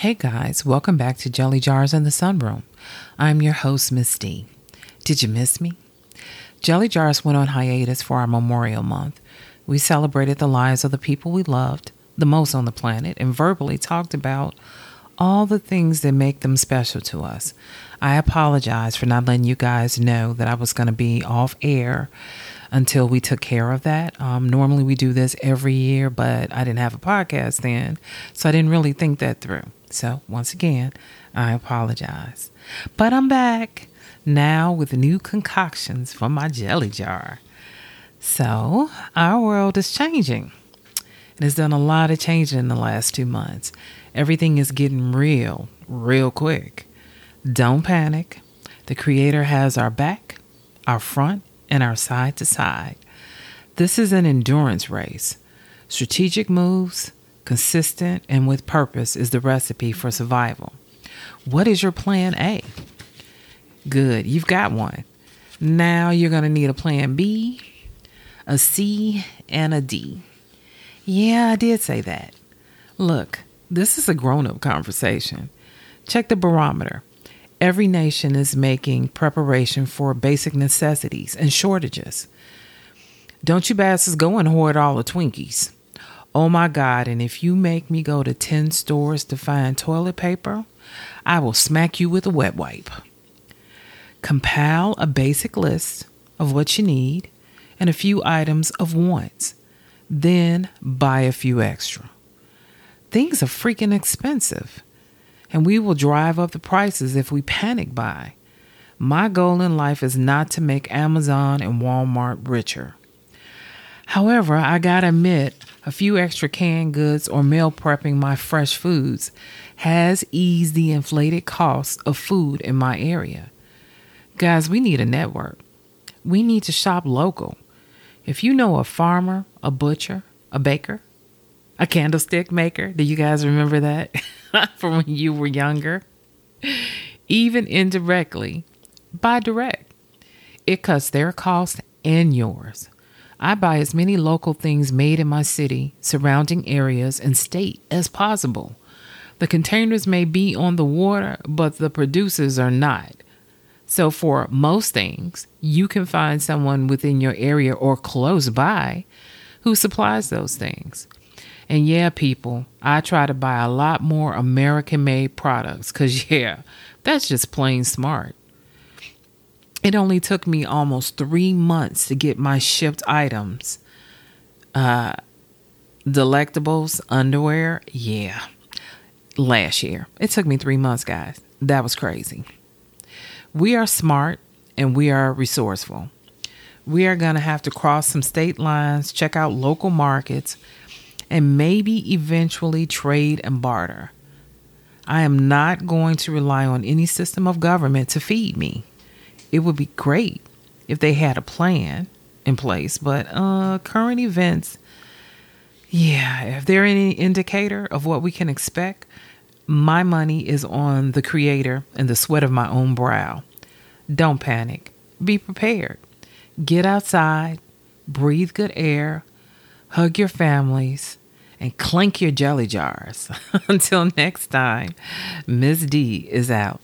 Hey guys, welcome back to Jelly Jars in the Sunroom. I'm your host, Miss D. Did you miss me? Jelly Jars went on hiatus for our Memorial Month. We celebrated the lives of the people we loved the most on the planet and verbally talked about all the things that make them special to us. I apologize for not letting you guys know that I was going to be off air until we took care of that. Um, normally we do this every year, but I didn't have a podcast then, so I didn't really think that through. So, once again, I apologize. But I'm back now with new concoctions for my jelly jar. So, our world is changing. It has done a lot of changing in the last two months. Everything is getting real, real quick. Don't panic. The Creator has our back, our front, and our side to side. This is an endurance race. Strategic moves, consistent, and with purpose is the recipe for survival. What is your plan A? Good, you've got one. Now you're going to need a plan B, a C, and a D. Yeah, I did say that. Look, this is a grown up conversation. Check the barometer. Every nation is making preparation for basic necessities and shortages. Don't you bastards go and hoard all the Twinkies. Oh my God, and if you make me go to 10 stores to find toilet paper, I will smack you with a wet wipe. Compile a basic list of what you need and a few items of wants. Then buy a few extra. Things are freaking expensive, and we will drive up the prices if we panic buy. My goal in life is not to make Amazon and Walmart richer. However, I gotta admit, a few extra canned goods or meal prepping my fresh foods has eased the inflated cost of food in my area. Guys, we need a network. We need to shop local. If you know a farmer, a butcher, a baker, a candlestick maker, do you guys remember that from when you were younger? Even indirectly, buy direct. It cuts their cost and yours. I buy as many local things made in my city, surrounding areas, and state as possible. The containers may be on the water, but the producers are not. So, for most things, you can find someone within your area or close by who supplies those things. And yeah, people, I try to buy a lot more American made products because, yeah, that's just plain smart. It only took me almost three months to get my shipped items. Uh, delectables, underwear, yeah. Last year. It took me three months, guys. That was crazy. We are smart and we are resourceful. We are going to have to cross some state lines, check out local markets, and maybe eventually trade and barter. I am not going to rely on any system of government to feed me it would be great if they had a plan in place. But uh, current events, yeah, if they're any indicator of what we can expect, my money is on the creator and the sweat of my own brow. Don't panic. Be prepared. Get outside, breathe good air, hug your families, and clink your jelly jars. Until next time, Miss D is out.